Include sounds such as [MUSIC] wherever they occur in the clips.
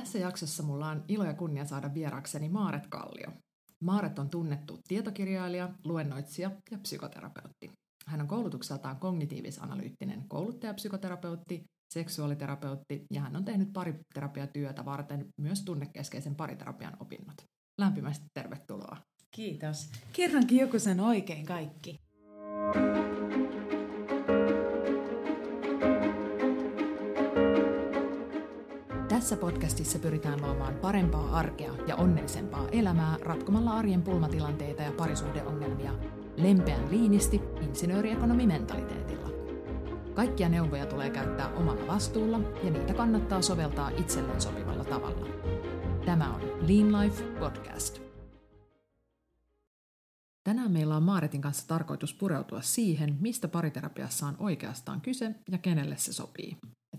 Tässä jaksossa mulla on ilo ja kunnia saada vierakseni Maaret Kallio. Maaret on tunnettu tietokirjailija, luennoitsija ja psykoterapeutti. Hän on koulutukseltaan kognitiivis-analyyttinen kouluttajapsykoterapeutti, seksuaaliterapeutti ja hän on tehnyt pariterapiatyötä varten myös tunnekeskeisen pariterapian opinnot. Lämpimästi tervetuloa. Kiitos. Kerrankin joku sen oikein kaikki. Tässä podcastissa pyritään luomaan parempaa arkea ja onnellisempaa elämää ratkomalla arjen pulmatilanteita ja parisuhdeongelmia lempeän liinisti insinööriekonomimentaliteetilla. Kaikkia neuvoja tulee käyttää omalla vastuulla ja niitä kannattaa soveltaa itselleen sopivalla tavalla. Tämä on Lean Life Podcast. Tänään meillä on Maaretin kanssa tarkoitus pureutua siihen, mistä pariterapiassa on oikeastaan kyse ja kenelle se sopii.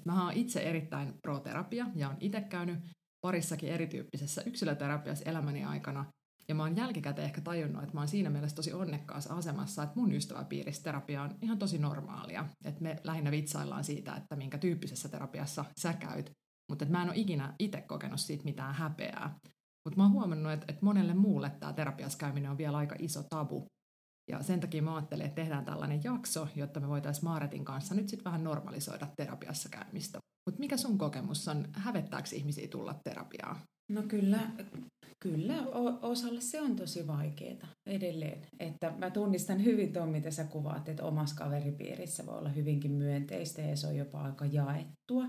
Mä oon itse erittäin pro-terapia ja on itse käynyt parissakin erityyppisessä yksilöterapiassa elämäni aikana. Ja mä oon jälkikäteen ehkä tajunnut, että mä oon siinä mielessä tosi onnekkaassa asemassa, että mun ystäväpiirissä terapia on ihan tosi normaalia. Että me lähinnä vitsaillaan siitä, että minkä tyyppisessä terapiassa sä käyt. Mutta mä en ole ikinä itse kokenut siitä mitään häpeää. Mutta mä oon huomannut, että, että monelle muulle tämä terapiassa käyminen on vielä aika iso tabu. Ja sen takia mä ajattelin, että tehdään tällainen jakso, jotta me voitaisiin Maaretin kanssa nyt sitten vähän normalisoida terapiassa käymistä. Mutta mikä sun kokemus on, hävettääkö ihmisiä tulla terapiaan? No kyllä, kyllä osalle se on tosi vaikeaa edelleen. Että mä tunnistan hyvin tuon, mitä sä kuvaat, että omassa kaveripiirissä voi olla hyvinkin myönteistä ja se on jopa aika jaettua.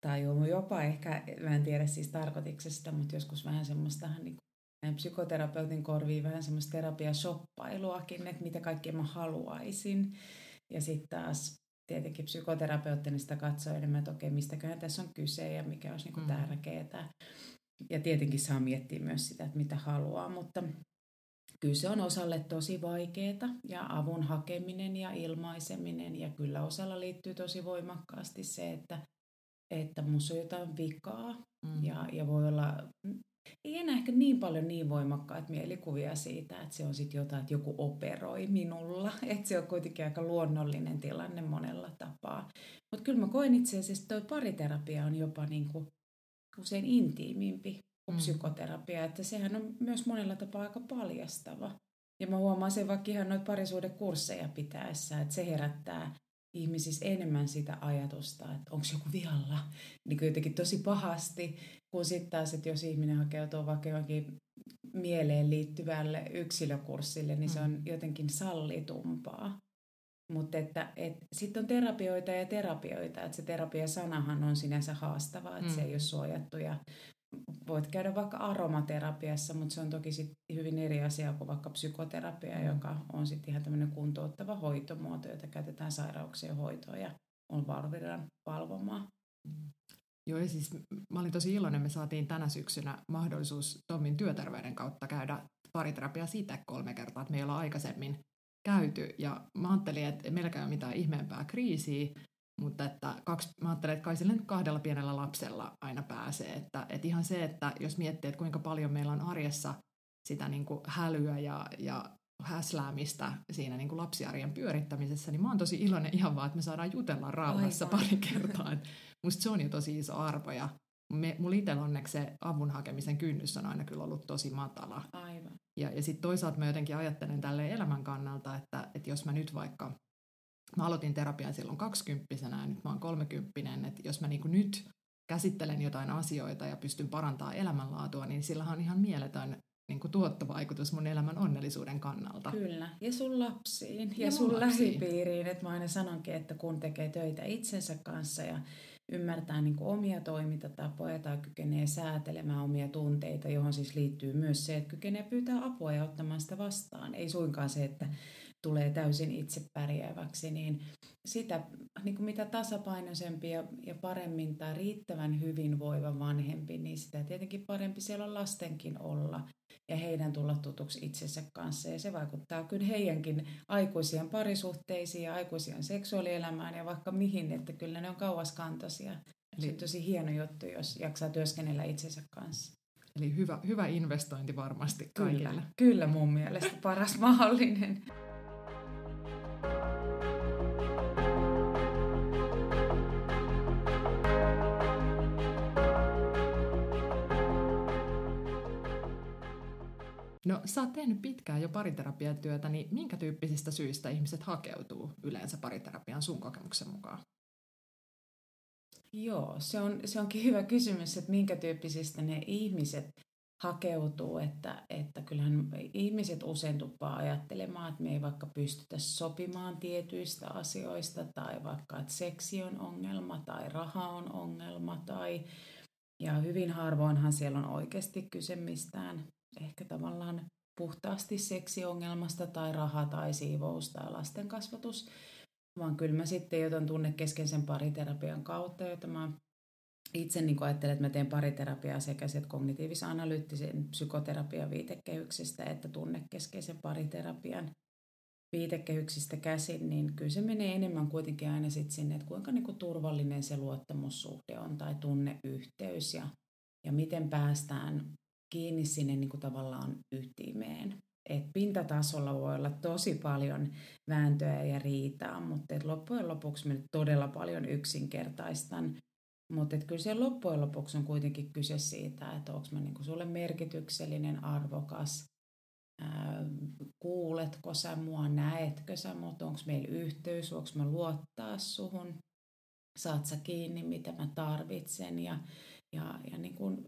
Tai on jopa ehkä, mä en tiedä siis tarkoituksesta, mutta joskus vähän semmoista niin psykoterapeutin korviin vähän semmoista terapiashoppailuakin, että mitä kaikkea mä haluaisin. Ja sitten taas tietenkin psykoterapeuttina sitä katsoo enemmän, että okei, mistäköhän tässä on kyse ja mikä olisi niinku mm. tärkeää. Ja tietenkin saa miettiä myös sitä, että mitä haluaa, mutta kyllä se on osalle tosi vaikeaa ja avun hakeminen ja ilmaiseminen ja kyllä osalla liittyy tosi voimakkaasti se, että että musta on jotain vikaa mm. ja, ja voi olla ei enää ehkä niin paljon niin voimakkaat mielikuvia siitä, että se on sitten jotain, että joku operoi minulla. [LAUGHS] Että se on kuitenkin aika luonnollinen tilanne monella tapaa. Mutta kyllä mä koen itse asiassa, että toi pariterapia on jopa niinku usein intiimimpi kuin mm. psykoterapia. Että sehän on myös monella tapaa aika paljastava. Ja mä huomaan sen vaikka ihan noita parisuudekursseja pitäessä, että se herättää ihmisissä enemmän sitä ajatusta, että onko joku vialla, niin jotenkin tosi pahasti, kun sitten taas, että jos ihminen hakeutuu vaikka johonkin mieleen liittyvälle yksilökurssille, niin se on mm. jotenkin sallitumpaa. Mutta että et, sitten on terapioita ja terapioita, että se terapia-sanahan on sinänsä haastava, että mm. se ei ole suojattu ja voit käydä vaikka aromaterapiassa, mutta se on toki sit hyvin eri asia kuin vaikka psykoterapia, mm. joka on sitten ihan tämmöinen kuntouttava hoitomuoto, jota käytetään sairauksien hoitoon ja on valviran valvomaa. Mm. Joo, ja siis mä olin tosi iloinen, me saatiin tänä syksynä mahdollisuus Tommin työterveyden kautta käydä pariterapiaa siitä kolme kertaa, että me ei olla aikaisemmin käyty. Ja mä ajattelin, että meillä ei ole mitään ihmeempää kriisiä, mutta että kaksi, mä ajattelen, että kai sille nyt kahdella pienellä lapsella aina pääsee. Että, että ihan se, että jos miettii, että kuinka paljon meillä on arjessa sitä niin kuin hälyä ja, ja häsläämistä siinä niin kuin lapsiarjen pyörittämisessä, niin mä oon tosi iloinen ihan vaan, että me saadaan jutella rauhassa Aivan. pari kertaa. Et musta se on jo tosi iso arvo ja me, mulla itsellä onneksi se avun hakemisen kynnys on aina kyllä ollut tosi matala. Aivan. Ja, ja sitten toisaalta mä jotenkin ajattelen tälle elämän kannalta, että, että jos mä nyt vaikka Mä aloitin terapian silloin kaksikymppisenä ja nyt mä oon kolmekymppinen, että jos mä niinku nyt käsittelen jotain asioita ja pystyn parantamaan elämänlaatua, niin sillä on ihan mieletön niin kuin tuottovaikutus mun elämän onnellisuuden kannalta. Kyllä, ja sun lapsiin ja, ja sun lapsiin. lähipiiriin. Että mä aina sanonkin, että kun tekee töitä itsensä kanssa ja ymmärtää niin kuin omia toimintatapoja tai kykenee säätelemään omia tunteita, johon siis liittyy myös se, että kykenee pyytää apua ja ottamaan sitä vastaan. Ei suinkaan se, että tulee täysin itse pärjääväksi, niin sitä niin kuin mitä tasapainoisempi ja, ja paremmin tai riittävän hyvinvoiva vanhempi, niin sitä tietenkin parempi siellä on lastenkin olla ja heidän tulla tutuksi itsensä kanssa. Ja se vaikuttaa kyllä heidänkin aikuisien parisuhteisiin ja aikuisien seksuaalielämään ja vaikka mihin, että kyllä ne on kauaskantoisia. Eli... Se on tosi hieno juttu, jos jaksaa työskennellä itsensä kanssa. Eli hyvä, hyvä investointi varmasti kaikille. Kyllä, kyllä mun mielestä paras mahdollinen. Sä oot tehnyt pitkään jo pariterapiatyötä, niin minkä tyyppisistä syistä ihmiset hakeutuu yleensä pariterapian sun kokemuksen mukaan? Joo, se, on, se onkin hyvä kysymys, että minkä tyyppisistä ne ihmiset hakeutuu, että, että kyllähän ihmiset usein tuppaa ajattelemaan, että me ei vaikka pystytä sopimaan tietyistä asioista tai vaikka, että seksi on ongelma tai raha on ongelma tai ja hyvin harvoinhan siellä on oikeasti kyse mistään ehkä tavallaan puhtaasti seksiongelmasta tai raha tai siivous tai lasten kasvatus, vaan kyllä mä sitten jotain tunnekeskeisen pariterapian kautta, jota mä itse niin ajattelen, että mä teen pariterapiaa sekä kognitiivis-analyyttisen psykoterapian viitekehyksistä että tunnekeskeisen pariterapian viitekehyksistä käsin, niin kyllä se menee enemmän kuitenkin aina sit sinne, että kuinka niin kuin turvallinen se luottamussuhde on tai tunneyhteys ja, ja miten päästään kiinni sinne niin kuin tavallaan ytimeen. Et pintatasolla voi olla tosi paljon vääntöä ja riitaa, mutta et loppujen lopuksi me todella paljon yksinkertaistan. Mutta kyllä se loppujen lopuksi on kuitenkin kyse siitä, että onko mä niinku sulle merkityksellinen, arvokas, kuuletko sä mua, näetkö sä mut, onko meillä yhteys, onko mä luottaa suhun, saat sä kiinni, mitä mä tarvitsen ja, ja, ja niin kuin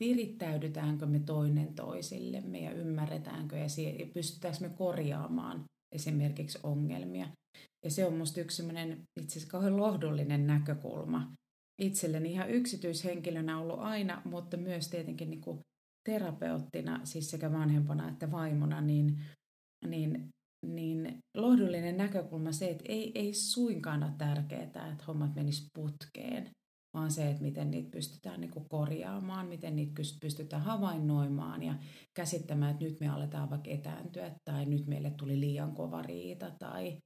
virittäydytäänkö me toinen toisillemme ja ymmärretäänkö ja pystytäänkö me korjaamaan esimerkiksi ongelmia. Ja se on minusta yksi sellainen itse asiassa kauhean lohdullinen näkökulma. Itselleni ihan yksityishenkilönä ollut aina, mutta myös tietenkin niin kuin terapeuttina, siis sekä vanhempana että vaimona, niin, niin, niin lohdullinen näkökulma se, että ei, ei suinkaan ole tärkeää, että hommat menis putkeen, vaan se, että miten niitä pystytään niin kuin korjaamaan, miten niitä pystytään havainnoimaan ja käsittämään, että nyt me aletaan vaikka etääntyä tai nyt meille tuli liian kova riita tai,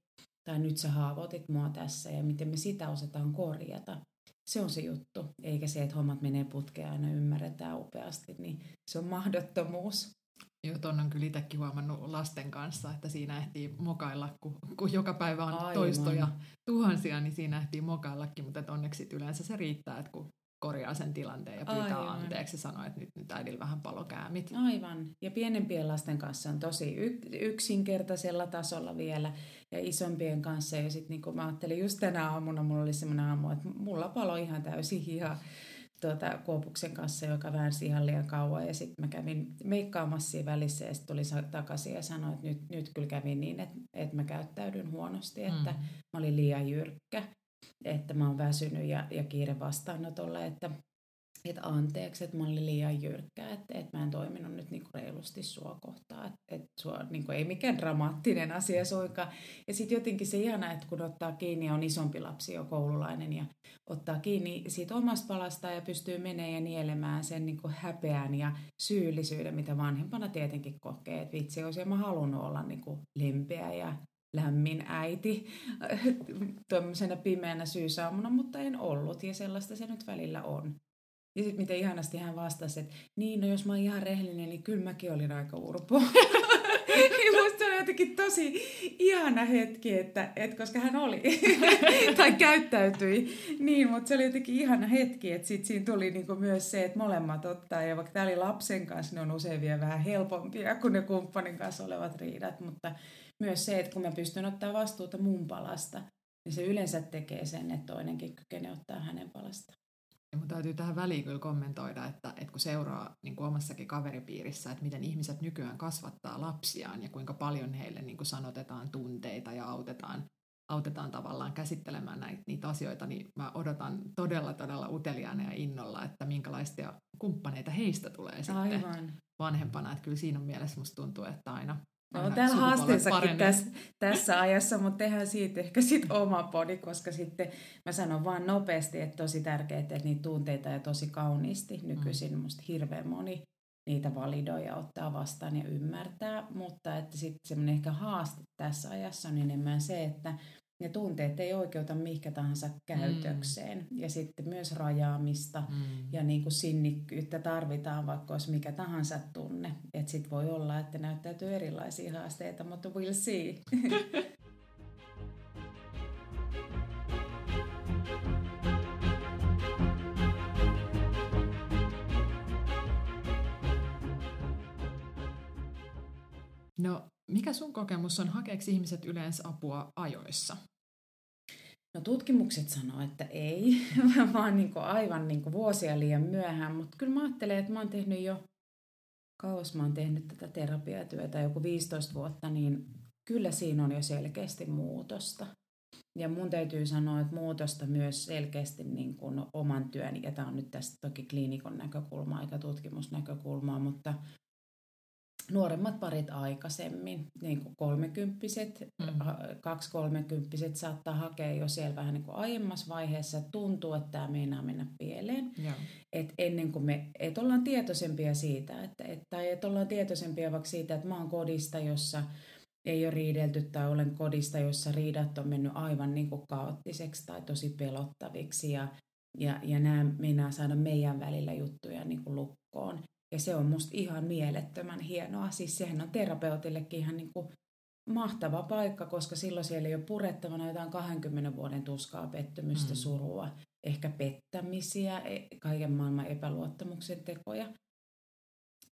tai nyt sä haavoitit mua tässä ja miten me sitä osataan korjata. Se on se juttu, eikä se, että hommat menee putkeen aina ymmärretään upeasti, niin se on mahdottomuus. Joo, ton on kyllä itsekin huomannut lasten kanssa, että siinä ehtii mokailla, kun, kun joka päivä on Aivan. toistoja tuhansia, niin siinä ehtii mokaillakin, mutta onneksi yleensä se riittää, että kun korjaa sen tilanteen ja pyytää Aivan. anteeksi ja sanoo, että nyt, nyt äidillä vähän palokäämit. Aivan. Ja pienempien lasten kanssa on tosi yksinkertaisella tasolla vielä ja isompien kanssa. Ja sitten niin mä ajattelin just tänä aamuna, mulla oli semmoinen aamu, että mulla palo ihan täysin hiha tuota, Kuopuksen kanssa, joka väänsi ihan liian kauan. Ja sitten mä kävin meikkaamassa siinä välissä ja sitten tuli takaisin ja sanoi, että nyt, nyt kyllä kävin niin, että, että mä käyttäydyn huonosti, että mm. mä olin liian jyrkkä, että mä oon väsynyt ja, ja kiire vastaanotolla, että että anteeksi, että mä olin liian jyrkkä, että, että mä en toiminut nyt niin reilusti sua kohtaan, että, että sua, niin kuin, ei mikään dramaattinen asia suinkaan. Ja sitten jotenkin se ihana, että kun ottaa kiinni ja on isompi lapsi jo koululainen ja ottaa kiinni siitä omasta palasta ja pystyy menemään ja nielemään sen niin kuin häpeän ja syyllisyyden, mitä vanhempana tietenkin kokee, että vitsi, olisin mä halunnut olla niin kuin lempeä ja lämmin äiti [LAUGHS] tuommoisena pimeänä syysaamuna, mutta en ollut ja sellaista se nyt välillä on. Ja sitten miten ihanasti hän vastasi, että niin, no jos mä oon ihan rehellinen, niin kyllä mäkin olin aika urpo. [LAUGHS] Musta se oli jotenkin tosi ihana hetki, että, että koska hän oli [LAUGHS] tai käyttäytyi niin, mutta se oli jotenkin ihana hetki, että sit siinä tuli niinku myös se, että molemmat ottaa, ja vaikka tämä oli lapsen kanssa, ne on usein vielä vähän helpompia kuin ne kumppanin kanssa olevat riidat, mutta myös se, että kun mä pystyn ottaa vastuuta mun palasta, niin se yleensä tekee sen, että toinenkin kykenee ottaa hänen palastaan. Ja mun täytyy tähän väliin kyllä kommentoida, että, että kun seuraa niin kuin omassakin kaveripiirissä, että miten ihmiset nykyään kasvattaa lapsiaan ja kuinka paljon heille niin kuin sanotetaan tunteita ja autetaan, autetaan tavallaan käsittelemään näitä, niitä asioita, niin mä odotan todella, todella uteliaana ja innolla, että minkälaisia kumppaneita heistä tulee sitten Aivan. vanhempana. Että kyllä siinä on mielessä musta tuntuu, että aina No, täällä haasteensakin tässä, tässä ajassa, mutta tehdään siitä ehkä sit oma podi, koska sitten mä sanon vaan nopeasti, että tosi tärkeää, että niitä tunteita ja tosi kauniisti nykyisin mm. musta hirveän moni niitä validoi ja ottaa vastaan ja ymmärtää, mutta että sitten semmoinen ehkä haaste tässä ajassa on enemmän se, että ne tunteet ei oikeuta mihinkä tahansa käytökseen. Mm. Ja sitten myös rajaamista mm. ja niin kuin sinnikkyyttä tarvitaan, vaikka olisi mikä tahansa tunne. Että sitten voi olla, että näyttäytyy erilaisia haasteita, mutta we'll see. [LAUGHS] No, mikä sun kokemus on, hakeeko ihmiset yleensä apua ajoissa? No tutkimukset sanoo, että ei, [LAUGHS] vaan niin aivan niin vuosia liian myöhään, mutta kyllä mä ajattelen, että mä oon tehnyt jo, kauas mä oon tehnyt tätä terapiatyötä, joku 15 vuotta, niin kyllä siinä on jo selkeästi muutosta. Ja mun täytyy sanoa, että muutosta myös selkeästi niin kuin oman työn, ja tämä on nyt tästä toki kliinikon näkökulmaa eikä tutkimusnäkökulmaa, mutta nuoremmat parit aikaisemmin, niin kuin kolmekymppiset, mm. kaksi kolmekymppiset saattaa hakea jo siellä vähän niin kuin aiemmassa vaiheessa, että tuntuu, että tämä meinaa mennä pieleen. Yeah. Et ennen kuin me, et ollaan tietoisempia siitä, että, et, tai että ollaan tietoisempia vaikka siitä, että mä oon kodista, jossa ei ole riidelty tai olen kodista, jossa riidat on mennyt aivan niin kuin kaoottiseksi tai tosi pelottaviksi ja, ja, ja nämä meinaa saada meidän välillä juttuja niin kuin lukkoon. Ja se on musta ihan mielettömän hienoa. Siis sehän on terapeutillekin ihan niin kuin mahtava paikka, koska silloin siellä ei ole purettavana jotain 20 vuoden tuskaa, pettymystä, mm. surua, ehkä pettämisiä, e, kaiken maailman epäluottamuksen tekoja.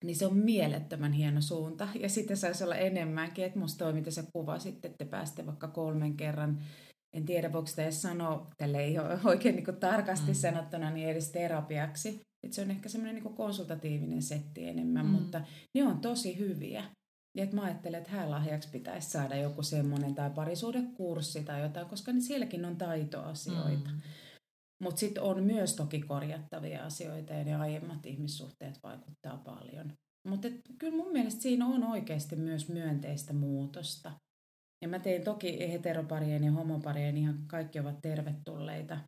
Niin se on mielettömän hieno suunta. Ja sitten saisi olla enemmänkin, että musta toi, mitä sä kuvasit, että te pääste vaikka kolmen kerran en tiedä voiko sitä edes sanoa, tälle ei ole oikein niin tarkasti mm. sanottuna, niin edes terapiaksi. Et se on ehkä semmoinen niin konsultatiivinen setti enemmän, mm. mutta ne on tosi hyviä. Ja että mä ajattelen, että häälahjaksi pitäisi saada joku semmoinen tai parisuudekurssi tai jotain, koska niin sielläkin on taitoasioita. Mm. Mutta sitten on myös toki korjattavia asioita ja ne aiemmat ihmissuhteet vaikuttaa paljon. Mutta kyllä mun mielestä siinä on oikeasti myös myönteistä muutosta. Ja mä tein toki heteroparien ja homoparien ihan kaikki ovat tervetulleita.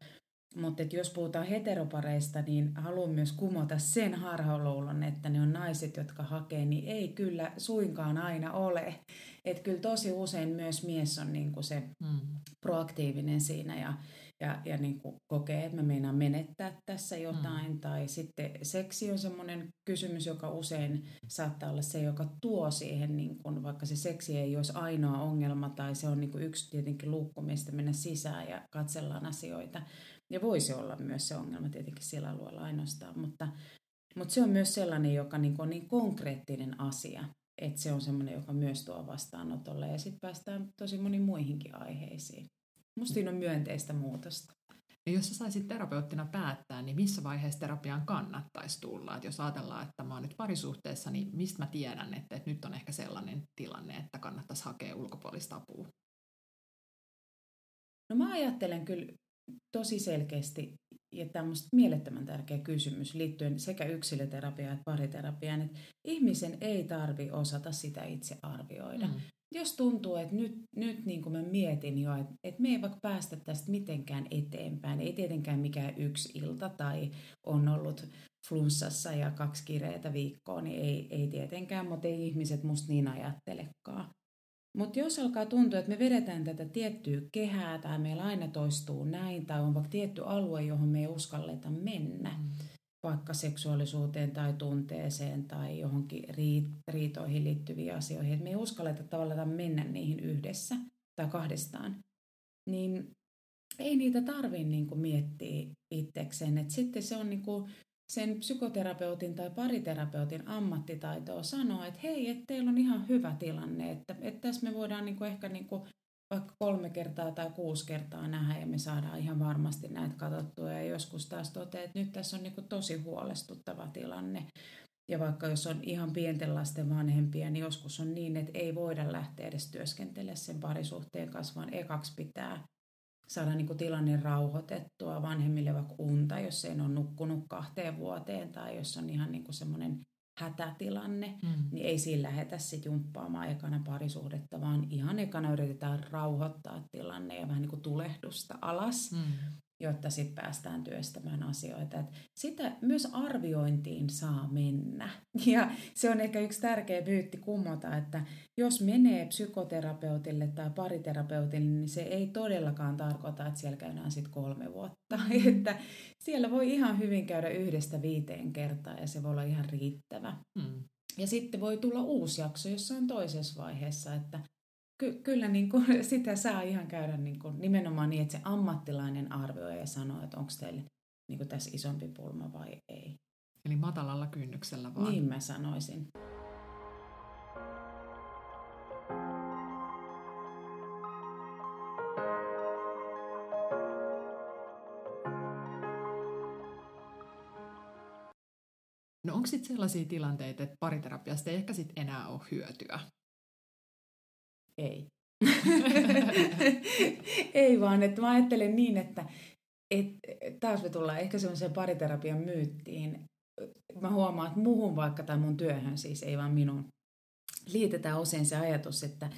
Mutta jos puhutaan heteropareista, niin haluan myös kumota sen harhaluulon, että ne on naiset, jotka hakee, niin ei kyllä suinkaan aina ole. Että kyllä tosi usein myös mies on niinku se mm. proaktiivinen siinä ja, ja, ja niinku kokee, että mä meinaan menettää tässä jotain. Mm. Tai sitten seksi on semmoinen kysymys, joka usein saattaa olla se, joka tuo siihen, niinku, vaikka se seksi ei olisi ainoa ongelma tai se on niinku yksi tietenkin luukku, mistä mennä sisään ja katsellaan asioita ja voisi olla myös se ongelma tietenkin sillä alueella ainoastaan, mutta, mutta se on myös sellainen, joka niin on niin konkreettinen asia, että se on sellainen, joka myös tuo vastaanotolle ja sitten päästään tosi moniin muihinkin aiheisiin. Musta siinä on myönteistä muutosta. Ja jos sä saisit terapeuttina päättää, niin missä vaiheessa terapiaan kannattaisi tulla? Et jos ajatellaan, että mä oon nyt parisuhteessa, niin mistä mä tiedän, että, että nyt on ehkä sellainen tilanne, että kannattaisi hakea ulkopuolista apua? No mä ajattelen kyllä tosi selkeästi ja tämmöistä mielettömän tärkeä kysymys liittyen sekä yksilöterapiaan että pariterapiaan, että ihmisen ei tarvi osata sitä itse arvioida. Mm. Jos tuntuu, että nyt, nyt niin kuin mä mietin jo, että, että me ei vaikka päästä tästä mitenkään eteenpäin, ei tietenkään mikään yksi ilta tai on ollut flunssassa ja kaksi kireitä viikkoa, niin ei, ei tietenkään, mutta ei ihmiset musta niin ajattelekaan. Mutta jos alkaa tuntua, että me vedetään tätä tiettyä kehää tai meillä aina toistuu näin tai on vaikka tietty alue, johon me ei uskalleta mennä, mm. vaikka seksuaalisuuteen tai tunteeseen tai johonkin riitoihin liittyviin asioihin, että me ei uskalleta tavallaan mennä niihin yhdessä tai kahdestaan, niin ei niitä tarvitse niin miettiä itsekseen. Et sitten se on niin kuin sen psykoterapeutin tai pariterapeutin ammattitaitoa sanoa, että hei, että teillä on ihan hyvä tilanne, että, että tässä me voidaan niin kuin ehkä niin kuin vaikka kolme kertaa tai kuusi kertaa nähdä ja me saadaan ihan varmasti näitä katsottua ja joskus taas toteaa, että nyt tässä on niin kuin tosi huolestuttava tilanne. Ja vaikka jos on ihan pienten lasten vanhempia, niin joskus on niin, että ei voida lähteä edes työskentelemään sen parisuhteen kanssa, vaan ekaksi pitää saada niin kuin tilanne rauhoitettua vanhemmille vaikka unta, jos ei ole nukkunut kahteen vuoteen tai jos on ihan niin kuin semmoinen hätätilanne, mm. niin ei sillä lähdetä sitten jumppaamaan ekana parisuhdetta, vaan ihan ekana yritetään rauhoittaa tilanne ja vähän niin kuin tulehdusta alas. Mm jotta sitten päästään työstämään asioita. Et sitä myös arviointiin saa mennä. [LAUGHS] Ja se on ehkä yksi tärkeä myytti kummota, että jos menee psykoterapeutille tai pariterapeutille, niin se ei todellakaan tarkoita, että siellä käydään sitten kolme vuotta. Mm. [LAUGHS] Että siellä voi ihan hyvin käydä yhdestä viiteen kertaa ja se voi olla ihan riittävä. Mm. Ja sitten voi tulla uusi jakso jossain toisessa vaiheessa, että ky- kyllä niin kuin [LAUGHS] sitä saa ihan käydä niin kuin nimenomaan niin, että se ammattilainen arvioi ja sanoo, että onko teillä niin kuin tässä isompi pulma vai ei. Eli matalalla kynnyksellä vaan. Niin mä sanoisin. No onko sitten sellaisia tilanteita, että pariterapiasta ei ehkä sitten enää ole hyötyä? Ei. [LAUGHS] ei vaan, että mä ajattelen niin, että et, taas me tullaan ehkä semmoiseen pariterapian myyttiin. Mä huomaan, että muuhun vaikka tai mun työhön siis, ei vaan minun, liitetään usein se ajatus, että,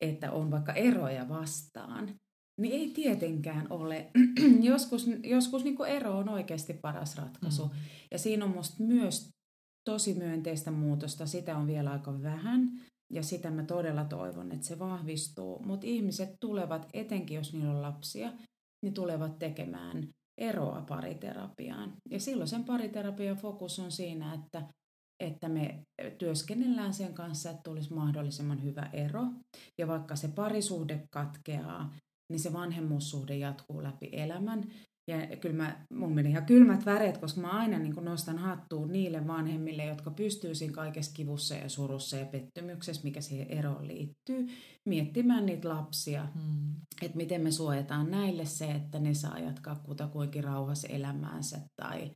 että on vaikka eroja vastaan. Niin ei tietenkään ole. [CLEARS THROAT] joskus joskus niin ero on oikeasti paras ratkaisu. Mm. Ja siinä on musta myös tosi myönteistä muutosta. Sitä on vielä aika vähän. Ja sitä mä todella toivon, että se vahvistuu. Mutta ihmiset tulevat, etenkin jos niillä on lapsia, niin tulevat tekemään eroa pariterapiaan. Ja silloin sen pariterapian fokus on siinä, että, että me työskennellään sen kanssa, että tulisi mahdollisimman hyvä ero. Ja vaikka se parisuhde katkeaa, niin se vanhemmuussuhde jatkuu läpi elämän. Ja kyllä mä, mun meni ihan kylmät väreet, koska mä aina niin nostan hattuun niille vanhemmille, jotka pystyy siinä kaikessa kivussa ja surussa ja pettymyksessä, mikä siihen eroon liittyy, miettimään niitä lapsia, hmm. että miten me suojataan näille se, että ne saa jatkaa kutakuinkin rauhassa elämäänsä tai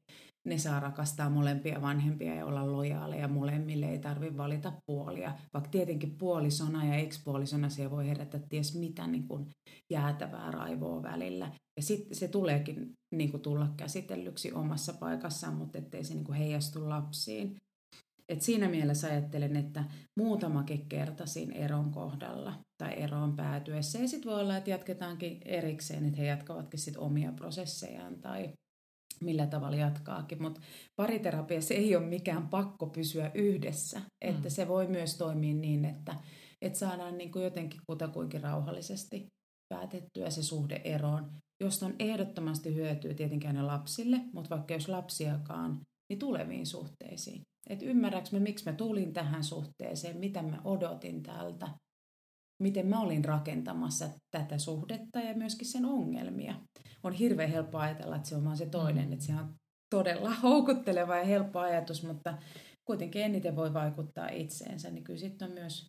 ne saa rakastaa molempia vanhempia ja olla lojaaleja molemmille, ei tarvitse valita puolia. Vaikka tietenkin puolisona ja ekspuolisona siellä voi herätä ties mitä niin kuin jäätävää raivoa välillä. Ja sitten se tuleekin niin kuin tulla käsitellyksi omassa paikassaan, mutta ettei se niin kuin heijastu lapsiin. Et siinä mielessä ajattelen, että muutamakin kerta siinä eron kohdalla tai eroon päätyessä. Ja sitten voi olla, että jatketaankin erikseen, että he jatkavatkin sit omia prosessejaan tai millä tavalla jatkaakin. Mutta pariterapiassa ei ole mikään pakko pysyä yhdessä. Mm. Että se voi myös toimia niin, että, että saadaan niin kuin jotenkin kutakuinkin rauhallisesti päätettyä se suhde eroon, josta on ehdottomasti hyötyä tietenkin aina lapsille, mutta vaikka jos lapsiakaan, niin tuleviin suhteisiin. Että ymmärräks mä, miksi mä tulin tähän suhteeseen, mitä mä odotin tältä, miten mä olin rakentamassa tätä suhdetta ja myöskin sen ongelmia. On hirveän helppo ajatella, että se on vaan se toinen, mm. että se on todella [LAUGHS] houkutteleva ja helppo ajatus, mutta kuitenkin eniten voi vaikuttaa itseensä, niin kyllä sitten on myös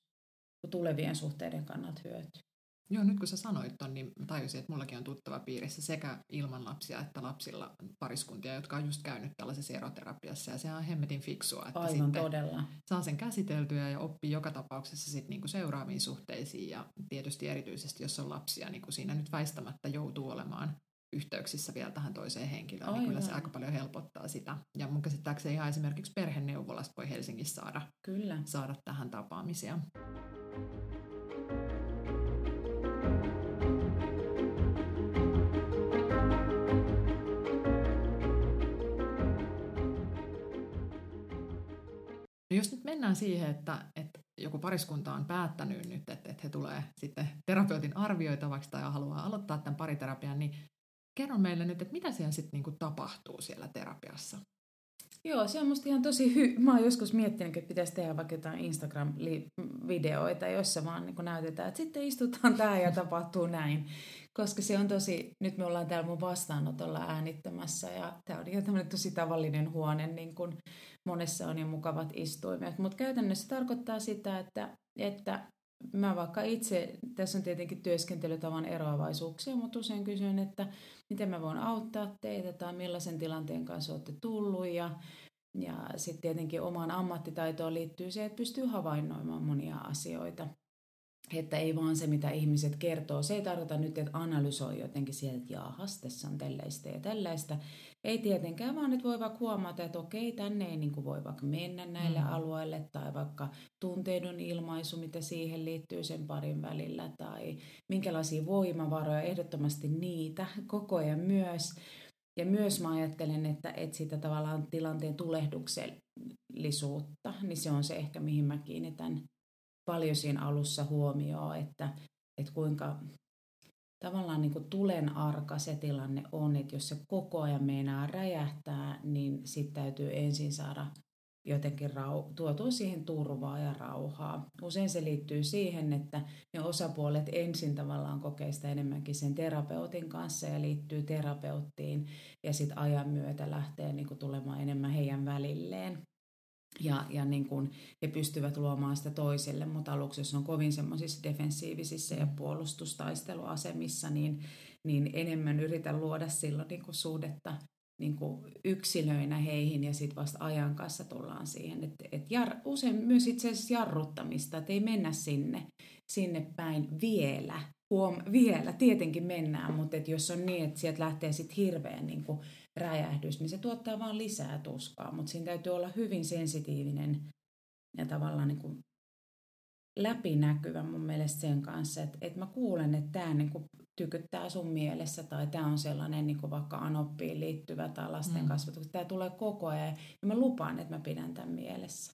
tulevien suhteiden kannalta hyötyä. Joo, nyt kun sä sanoit ton, niin mä tajusin, että mullakin on tuttava piirissä sekä ilman lapsia että lapsilla pariskuntia, jotka on just käynyt tällaisessa eroterapiassa. Ja se on hemmetin fiksua, että Aivan sitten todella. saa sen käsiteltyä ja oppii joka tapauksessa sit niinku seuraaviin suhteisiin. Ja tietysti erityisesti, jos on lapsia, niin siinä nyt väistämättä joutuu olemaan yhteyksissä vielä tähän toiseen henkilöön, Aivan. niin kyllä se aika paljon helpottaa sitä. Ja mun käsittääkseni ihan esimerkiksi perheneuvolasta voi Helsingissä saada, kyllä. saada tähän tapaamisia. No jos nyt mennään siihen, että, että joku pariskunta on päättänyt nyt, että, että he tulee sitten terapeutin arvioitavaksi tai haluaa aloittaa tämän pariterapian, niin kerro meille nyt, että mitä siellä sitten niinku tapahtuu siellä terapiassa? Joo, se on musta ihan tosi hy... Mä oon joskus miettinyt, että pitäisi tehdä vaikka jotain Instagram-videoita, joissa vaan niin näytetään, että sitten istutaan [LAUGHS] tää ja tapahtuu näin. Koska se on tosi, nyt me ollaan täällä mun vastaanotolla äänittämässä ja tää on ihan tämmöinen tosi tavallinen huone, niin kuin monessa on jo mukavat istuimet. Mutta käytännössä tarkoittaa sitä, että, että mä vaikka itse, tässä on tietenkin työskentelytavan eroavaisuuksia, mutta usein kysyn, että miten mä voin auttaa teitä tai millaisen tilanteen kanssa olette tullut ja, ja sitten tietenkin omaan ammattitaitoon liittyy se, että pystyy havainnoimaan monia asioita. Että ei vaan se, mitä ihmiset kertoo. Se ei tarkoita nyt, että analysoi jotenkin sieltä, että jaahas, tässä on tällaista ja tällaista. Ei tietenkään, vaan nyt voi vaikka huomata, että okei, tänne ei niin kuin voi vaikka mennä näille mm. alueille, tai vaikka tunteiden ilmaisu, mitä siihen liittyy sen parin välillä, tai minkälaisia voimavaroja, ehdottomasti niitä koko ajan myös. Ja myös mä ajattelen, että, että sitä tavallaan tilanteen tulehduksellisuutta, niin se on se ehkä, mihin mä kiinnitän paljon siinä alussa huomioon, että, että kuinka tavallaan niin kuin tulen arka se tilanne on, että jos se koko ajan meinaa räjähtää, niin sitten täytyy ensin saada jotenkin rau- tuotua siihen turvaa ja rauhaa. Usein se liittyy siihen, että ne osapuolet ensin tavallaan kokee sitä enemmänkin sen terapeutin kanssa ja liittyy terapeuttiin ja sitten ajan myötä lähtee niin kuin tulemaan enemmän heidän välilleen ja, ja niin kuin he pystyvät luomaan sitä toiselle, mutta aluksi jos on kovin semmoisissa defensiivisissä ja puolustustaisteluasemissa, niin, niin enemmän yritän luoda silloin niin kuin suhdetta niin kuin yksilöinä heihin ja sitten vasta ajan kanssa tullaan siihen. Et, et jar, usein myös itse asiassa jarruttamista, että ei mennä sinne, sinne päin vielä. Huom, vielä, tietenkin mennään, mutta et jos on niin, että sieltä lähtee sitten hirveän niin kuin räjähdys, niin se tuottaa vaan lisää tuskaa, mutta siinä täytyy olla hyvin sensitiivinen ja tavallaan niin kuin läpinäkyvä mun mielestä sen kanssa, että, että mä kuulen, että tämä niin kuin tykyttää sun mielessä tai tämä on sellainen niin kuin vaikka anoppiin liittyvä tai lasten mm. kasvatus. Tämä tulee koko ajan ja mä lupaan, että mä pidän tämän mielessä.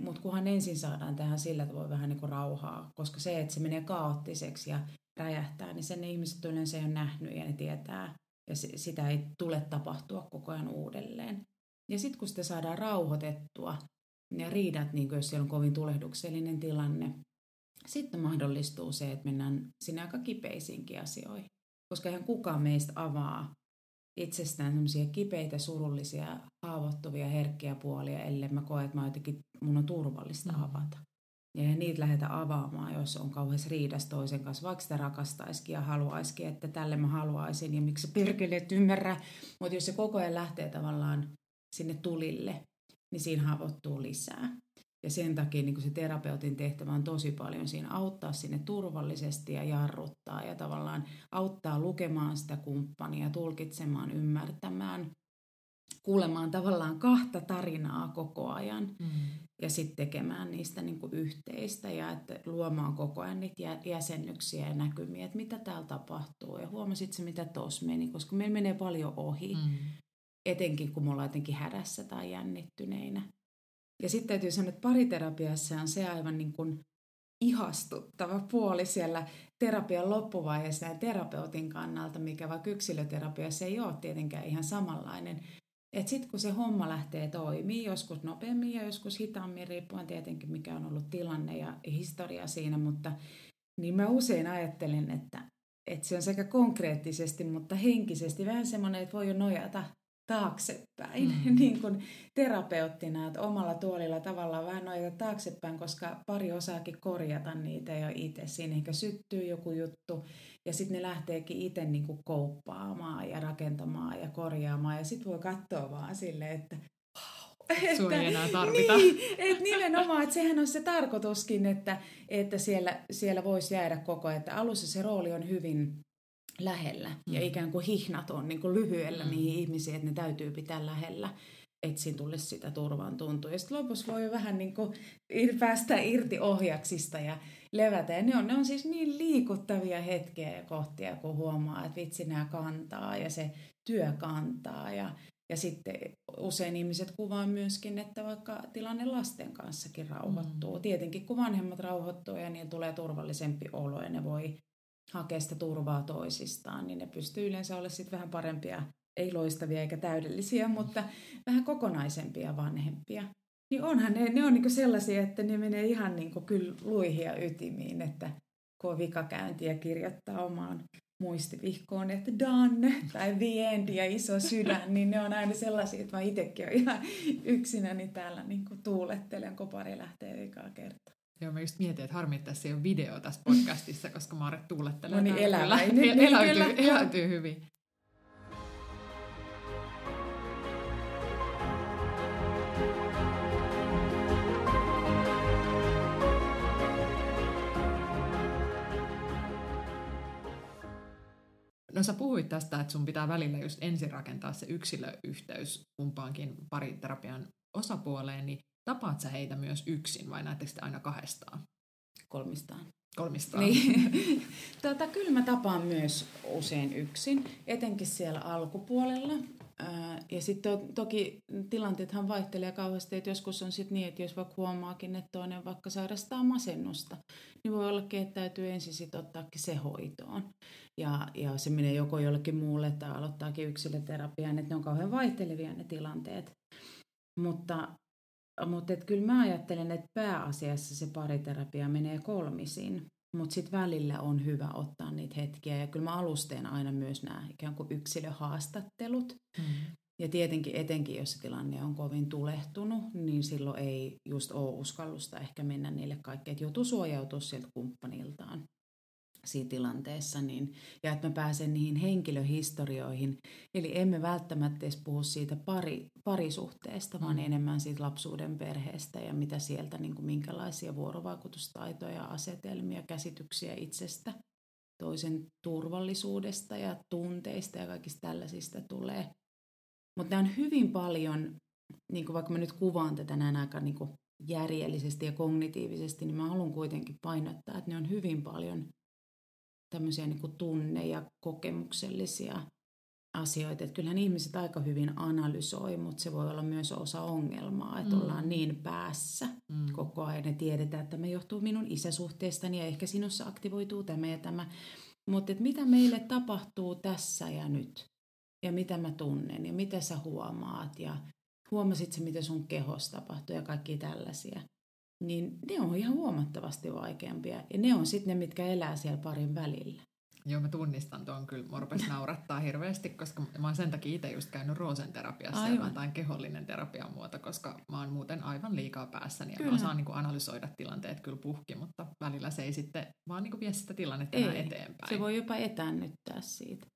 Mutta kunhan ensin saadaan tähän sillä tavoin vähän niin kuin rauhaa, koska se, että se menee kaoottiseksi ja räjähtää, niin sen ihmiset yleensä ei ole nähnyt ja ne tietää. Ja se, sitä ei tule tapahtua koko ajan uudelleen. Ja sitten kun sitä saadaan rauhoitettua ja riidat, niin jos siellä on kovin tulehduksellinen tilanne, sitten mahdollistuu se, että mennään sinne aika kipeisiinkin asioihin. Koska eihän kukaan meistä avaa itsestään semmoisia kipeitä, surullisia, haavoittuvia, herkkiä puolia, ellei mä koe, että mä jotenkin, mun on turvallista mm. avata. Ja niitä lähdetä avaamaan, jos on kauhean riidas toisen kanssa, vaikka sitä rakastaisikin ja haluaisikin, että tälle mä haluaisin ja miksi perkele et ymmärrä. Mutta jos se koko ajan lähtee tavallaan sinne tulille, niin siinä haavoittuu lisää. Ja sen takia niin se terapeutin tehtävä on tosi paljon siinä auttaa sinne turvallisesti ja jarruttaa ja tavallaan auttaa lukemaan sitä kumppania, tulkitsemaan, ymmärtämään, kuulemaan tavallaan kahta tarinaa koko ajan mm. Ja sitten tekemään niistä niin kuin yhteistä ja että luomaan koko ajan niitä jäsennyksiä ja näkymiä, että mitä täällä tapahtuu ja huomasit se, mitä tuossa meni, koska meillä menee paljon ohi, mm. etenkin kun me ollaan jotenkin hädässä tai jännittyneinä. Ja sitten täytyy sanoa, että pariterapiassa on se aivan niin kuin ihastuttava puoli siellä terapian loppuvaiheessa ja terapeutin kannalta, mikä vaikka yksilöterapiassa ei ole tietenkään ihan samanlainen. Että sitten kun se homma lähtee toimii, joskus nopeammin ja joskus hitaammin, riippuen tietenkin mikä on ollut tilanne ja historia siinä, mutta niin mä usein ajattelen, että, että se on sekä konkreettisesti, mutta henkisesti vähän semmoinen, että voi jo nojata taaksepäin mm. [LAUGHS] niin kuin terapeuttina, että omalla tuolilla tavallaan vähän noita taaksepäin, koska pari osaakin korjata niitä jo itse. Siinä ehkä syttyy joku juttu ja sitten ne lähteekin itse niin kuin kouppaamaan ja rakentamaan ja korjaamaan ja sitten voi katsoa vaan silleen, että [LAUGHS] Sua ei enää tarvita. Niin, että nimenomaan, että sehän on se tarkoituskin, että, että siellä, siellä voisi jäädä koko ajan. Että alussa se rooli on hyvin lähellä mm. ja ikään kuin hihnat on niin kuin lyhyellä mm. niihin ihmisiin, että ne täytyy pitää lähellä että siinä tulisi sitä turvan tuntua. Ja sitten lopussa voi vähän niin kuin päästä irti ohjaksista ja levätä. Ja ne on, ne on siis niin liikuttavia hetkiä ja kohtia, kun huomaa, että vitsi nämä kantaa ja se työ kantaa. Ja, ja sitten usein ihmiset kuvaa myöskin, että vaikka tilanne lasten kanssakin rauhoittuu. Mm. Tietenkin kun vanhemmat rauhoittuu ja niin tulee turvallisempi olo ja ne voi hakea sitä turvaa toisistaan, niin ne pystyy yleensä olla sitten vähän parempia, ei loistavia eikä täydellisiä, mutta vähän kokonaisempia vanhempia. Niin onhan ne, ne on niinku sellaisia, että ne menee ihan niinku kyllä luihia ytimiin, että kun on vikakäynti kirjoittaa omaan muistivihkoon, että done tai the end ja iso sydän, niin ne on aina sellaisia, että mä itsekin olen ihan yksinäni täällä niin tuulettelen, kun pari lähtee vikaa kertaa. Joo, mä just mietin, että harmi, että tässä ei ole video tässä podcastissa, koska Maaret tuulettelee. No niin, eläväinen. Niin, eläytyy, eläytyy hyvin. No sä puhuit tästä, että sun pitää välillä just ensin rakentaa se yksilöyhteys kumpaankin pariterapian osapuoleen, niin tapaat sä heitä myös yksin vai näettekö te aina kahdestaan? Kolmistaan. Kolmistaan. Niin. [LAUGHS] tota, kyllä mä tapaan myös usein yksin, etenkin siellä alkupuolella. ja sitten to, toki tilanteethan vaihtelee kauheasti, että joskus on sitten niin, että jos vaikka huomaakin, että toinen vaikka sairastaa masennusta, niin voi ollakin, että täytyy ensin sitten ottaakin se hoitoon. Ja, ja se menee joko jollekin muulle tai aloittaakin yksilöterapiaan, että ne on kauhean vaihtelevia ne tilanteet. Mutta mutta et kyllä mä ajattelen, että pääasiassa se pariterapia menee kolmisin, mutta sitten välillä on hyvä ottaa niitä hetkiä. Ja kyllä mä alusteen aina myös nämä ikään kuin yksilöhaastattelut. Mm. Ja tietenkin etenkin, jos se tilanne on kovin tulehtunut, niin silloin ei just ole uskallusta ehkä mennä niille kaikkeen, että joutuu suojautua sieltä kumppaniltaan. Siinä tilanteessa, niin, ja että mä pääsen niihin henkilöhistorioihin. Eli emme välttämättä edes puhu siitä pari, parisuhteesta, vaan mm. enemmän siitä lapsuuden perheestä ja mitä sieltä, niin kuin minkälaisia vuorovaikutustaitoja, asetelmia, käsityksiä itsestä, toisen turvallisuudesta ja tunteista ja kaikista tällaisista tulee. Mutta nämä on hyvin paljon, niin kuin vaikka mä nyt kuvaan tätä näin aika niin kuin järjellisesti ja kognitiivisesti, niin mä haluan kuitenkin painottaa, että ne on hyvin paljon tämmöisiä niin kuin tunne- ja kokemuksellisia asioita. Että kyllähän ihmiset aika hyvin analysoi, mutta se voi olla myös osa ongelmaa, että mm. ollaan niin päässä mm. koko ajan ja tiedetään, että tämä johtuu minun isäsuhteestani ja ehkä sinussa aktivoituu tämä ja tämä. Mutta mitä meille tapahtuu tässä ja nyt ja mitä mä tunnen ja mitä sä huomaat ja huomasit sä, mitä sun kehossa tapahtuu ja kaikki tällaisia niin ne on ihan huomattavasti vaikeampia. Ja ne on sitten ne, mitkä elää siellä parin välillä. Joo, mä tunnistan tuon kyllä. Morpes naurattaa hirveästi, koska mä oon sen takia itse just käynyt roosenterapiassa, aivan. joka on kehollinen terapian muoto, koska mä oon muuten aivan liikaa päässäni ja kyllä. mä osaan niin kuin analysoida tilanteet kyllä puhki, mutta välillä se ei sitten vaan niin kuin vie sitä tilannetta ei. eteenpäin. Se voi jopa etäännyttää siitä.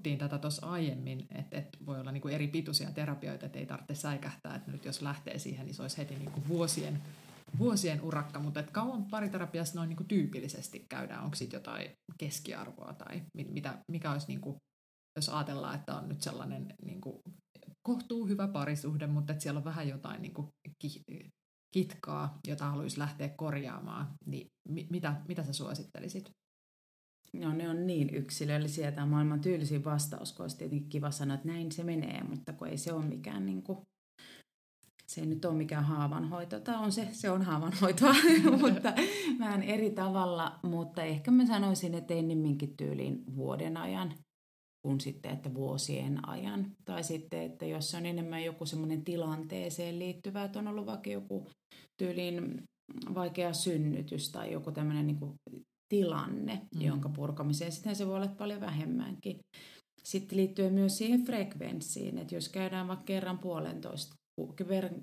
Sivuttiin tätä tuossa aiemmin, että, että voi olla niin kuin eri pituisia terapioita, että ei tarvitse säikähtää, että nyt jos lähtee siihen, niin se olisi heti niin kuin vuosien, vuosien urakka, mutta että kauan pariterapiassa noin niin kuin tyypillisesti käydään, onko sitten jotain keskiarvoa tai mitä, mikä olisi, niin kuin, jos ajatellaan, että on nyt sellainen niin kuin kohtuu hyvä parisuhde, mutta että siellä on vähän jotain niin kuin kitkaa, jota haluaisi lähteä korjaamaan, niin mitä, mitä sä suosittelisit? No ne on niin yksilöllisiä. Tämä maailman tyylisin vastaus, kun olisi tietenkin kiva sanoa, että näin se menee, mutta kun ei se ole mikään niin kuin, se ei nyt ole mikään haavanhoito, tai on se, se on haavanhoitoa, [LAUGHS] mutta vähän eri tavalla, mutta ehkä mä sanoisin, että ennemminkin tyyliin vuoden ajan kuin sitten, että vuosien ajan. Tai sitten, että jos on enemmän joku semmoinen tilanteeseen liittyvä, että on ollut vaikka joku tyyliin vaikea synnytys tai joku tämmöinen niin tilanne, mm. jonka purkamiseen sitten se voi olla paljon vähemmänkin. Sitten liittyy myös siihen frekvenssiin, että jos käydään vaikka kerran puolentoista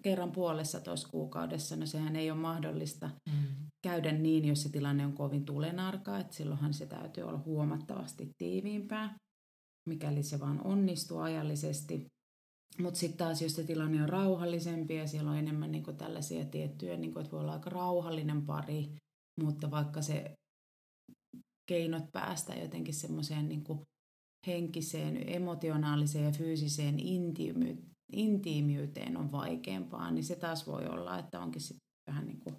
kerran puolessa toista kuukaudessa, no sehän ei ole mahdollista mm. käydä niin, jos se tilanne on kovin tulenarka, että silloinhan se täytyy olla huomattavasti tiiviimpää, mikäli se vaan onnistuu ajallisesti. Mutta sitten taas, jos se tilanne on rauhallisempi ja siellä on enemmän niinku tällaisia tiettyjä, niinku, että voi olla aika rauhallinen pari, mutta vaikka se keinot päästä jotenkin semmoiseen niin henkiseen, emotionaaliseen ja fyysiseen intiimy- intiimiyteen on vaikeampaa, niin se taas voi olla, että onkin sitten vähän niin kuin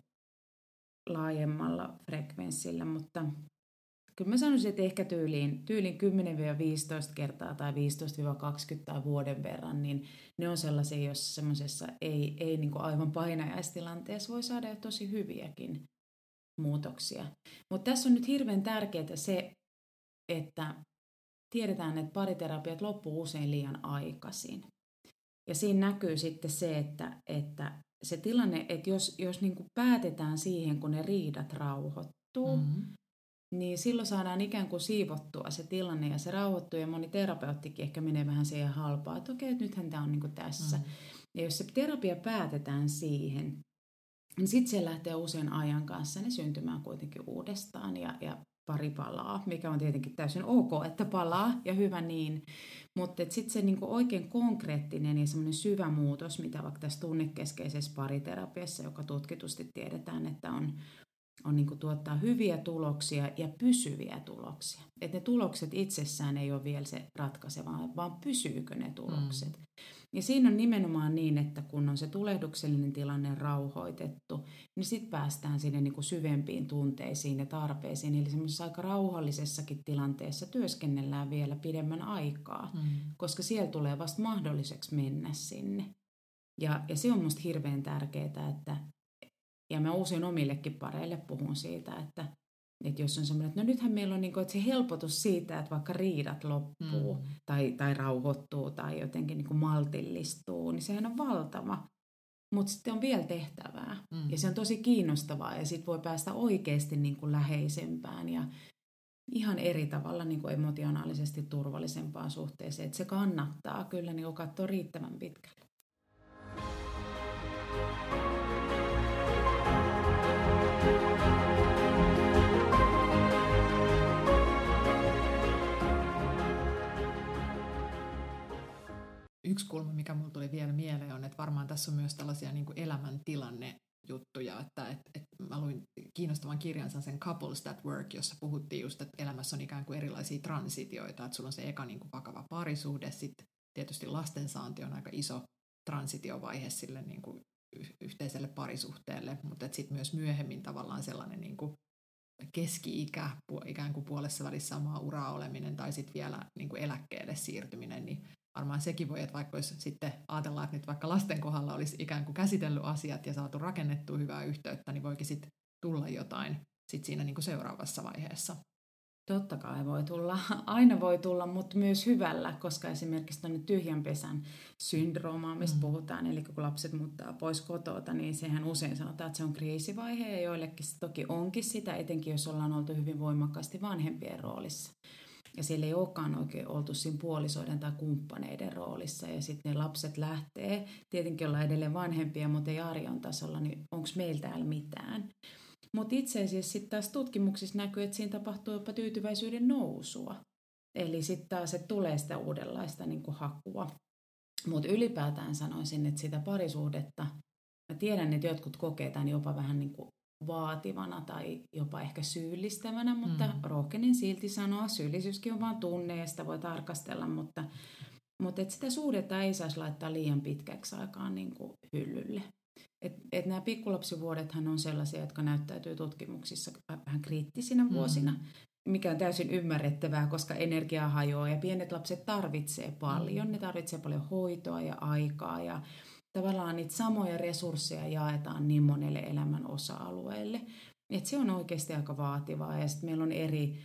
laajemmalla frekvenssillä, mutta kyllä mä sanoisin, että ehkä tyyliin, tyyliin 10-15 kertaa tai 15-20 tai vuoden verran, niin ne on sellaisia, joissa semmoisessa ei, ei niin kuin aivan painajaistilanteessa voi saada jo tosi hyviäkin muutoksia. Mutta tässä on nyt hirveän tärkeää se, että tiedetään, että pariterapiat loppuu usein liian aikaisin. Ja siinä näkyy sitten se, että, että se tilanne, että jos, jos niin kuin päätetään siihen, kun ne riidat rauhoittuu, mm-hmm. niin silloin saadaan ikään kuin siivottua se tilanne ja se rauhoittuu ja moni terapeuttikin ehkä menee vähän siihen halpaa, että okei, että nythän tämä on niin kuin tässä. Mm-hmm. Ja jos se terapia päätetään siihen, niin sitten se lähtee usein ajan kanssa ne syntymään kuitenkin uudestaan ja, ja pari palaa, mikä on tietenkin täysin ok, että palaa ja hyvä niin. Mutta sitten se niinku oikein konkreettinen ja semmoinen syvä muutos, mitä vaikka tässä tunnekeskeisessä pariterapiassa, joka tutkitusti tiedetään, että on, on niinku tuottaa hyviä tuloksia ja pysyviä tuloksia. Että ne tulokset itsessään ei ole vielä se ratkaiseva, vaan pysyykö ne tulokset. Mm. Ja siinä on nimenomaan niin, että kun on se tulehduksellinen tilanne rauhoitettu, niin sitten päästään sinne niin kuin syvempiin tunteisiin ja tarpeisiin. Eli semmoisessa aika rauhallisessakin tilanteessa työskennellään vielä pidemmän aikaa, mm. koska siellä tulee vasta mahdolliseksi mennä sinne. Ja, ja se on musta hirveän tärkeää, että, ja mä usein omillekin pareille puhun siitä, että että jos on semmoinen, että no nythän meillä on niin kuin, että se helpotus siitä, että vaikka riidat loppuu mm. tai, tai rauhoittuu tai jotenkin niin kuin maltillistuu, niin sehän on valtava. Mutta sitten on vielä tehtävää mm. ja se on tosi kiinnostavaa ja sitten voi päästä oikeasti niin kuin läheisempään ja, ihan eri tavalla niin kuin emotionaalisesti turvallisempaan suhteeseen. Että se kannattaa kyllä niin katsoa riittävän pitkälle. Yksi kulma, mikä mulle tuli vielä mieleen, on, että varmaan tässä on myös tällaisia niin elämäntilanne juttuja, että et, et mä luin kiinnostavan kirjansa sen Couples That Work, jossa puhuttiin just, että elämässä on ikään kuin erilaisia transitioita, että sulla on se eka niin kuin vakava parisuhde, sitten tietysti lastensaanti on aika iso transitiovaihe sille niin kuin yhteiselle parisuhteelle, mutta sitten myös myöhemmin tavallaan sellainen niin kuin keski-ikä, ikään kuin puolessa välissä samaa uraa oleminen tai sitten vielä niin kuin eläkkeelle siirtyminen, niin varmaan sekin voi, että vaikka olisi sitten ajatellaan, että nyt vaikka lasten kohdalla olisi ikään kuin käsitellyt asiat ja saatu rakennettua hyvää yhteyttä, niin voikin sitten tulla jotain sit siinä niin kuin seuraavassa vaiheessa. Totta kai voi tulla, [LAUGHS] aina voi tulla, mutta myös hyvällä, koska esimerkiksi tuonne tyhjän pesän syndroomaa, mistä mm. puhutaan, eli kun lapset muuttaa pois kotota, niin sehän usein sanotaan, että se on kriisivaihe ja joillekin se toki onkin sitä, etenkin jos ollaan oltu hyvin voimakkaasti vanhempien roolissa. Ja siellä ei olekaan oikein oltu siinä puolisoiden tai kumppaneiden roolissa. Ja sitten ne lapset lähtee, tietenkin ollaan edelleen vanhempia, mutta ei arjon tasolla, niin onko meillä täällä mitään. Mutta itse asiassa sitten taas tutkimuksissa näkyy, että siinä tapahtuu jopa tyytyväisyyden nousua. Eli sitten taas se tulee sitä uudenlaista niin hakua. Mutta ylipäätään sanoisin, että sitä parisuhdetta, mä tiedän, että jotkut kokee tämän jopa vähän niin kuin vaativana tai jopa ehkä syyllistävänä, mutta mm. rohkenin silti sanoa, syyllisyyskin on vain tunne ja sitä voi tarkastella, mutta, mutta et sitä suhdetta ei saisi laittaa liian pitkäksi aikaan niin kuin hyllylle. Et, et nämä pikkulapsivuodethan on sellaisia, jotka näyttäytyy tutkimuksissa vähän kriittisinä mm. vuosina, mikä on täysin ymmärrettävää, koska energia hajoaa ja pienet lapset tarvitsee paljon. Mm. Ne tarvitsee paljon hoitoa ja aikaa ja tavallaan niitä samoja resursseja jaetaan niin monelle elämän osa-alueelle. Et se on oikeasti aika vaativaa ja sitten meillä on eri,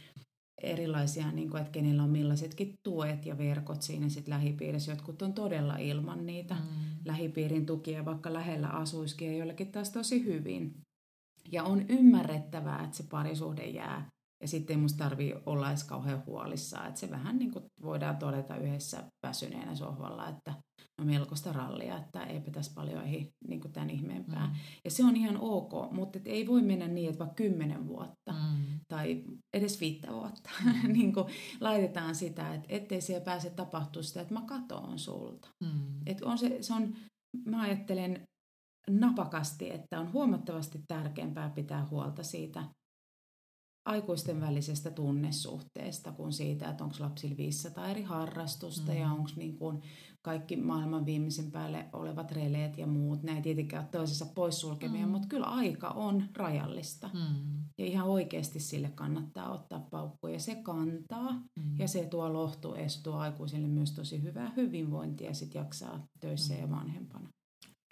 erilaisia, niin kuin, että kenellä on millaisetkin tuet ja verkot siinä sit lähipiirissä. Jotkut on todella ilman niitä mm. lähipiirin tukia, vaikka lähellä asuisikin ja joillekin taas tosi hyvin. Ja on ymmärrettävää, että se parisuhde jää ja sitten ei musta tarvii olla edes kauhean huolissaan, että se vähän niin kuin voidaan todeta yhdessä väsyneenä sohvalla, että no melkoista rallia, että eipä tässä paljon ei niin kuin tämän ihmeempää. Mm. Ja se on ihan ok, mutta et ei voi mennä niin, että vaikka kymmenen vuotta mm. tai edes viittä vuotta mm. [LAUGHS] niin kuin laitetaan sitä, että ettei siellä pääse tapahtua sitä, että mä katoan sulta. Mm. Et on se, se on, mä ajattelen napakasti, että on huomattavasti tärkeämpää pitää huolta siitä aikuisten välisestä tunnesuhteesta kuin siitä, että onko lapsilla 500 eri harrastusta mm. ja onko niin kuin kaikki maailman viimeisen päälle olevat releet ja muut. Nämä ei tietenkään ole toisessa poissulkemia, mm. mutta kyllä aika on rajallista. Mm. Ja ihan oikeasti sille kannattaa ottaa paukku ja se kantaa mm. ja se tuo lohtu ja se tuo aikuisille myös tosi hyvää hyvinvointia ja sitten jaksaa töissä mm. ja vanhempana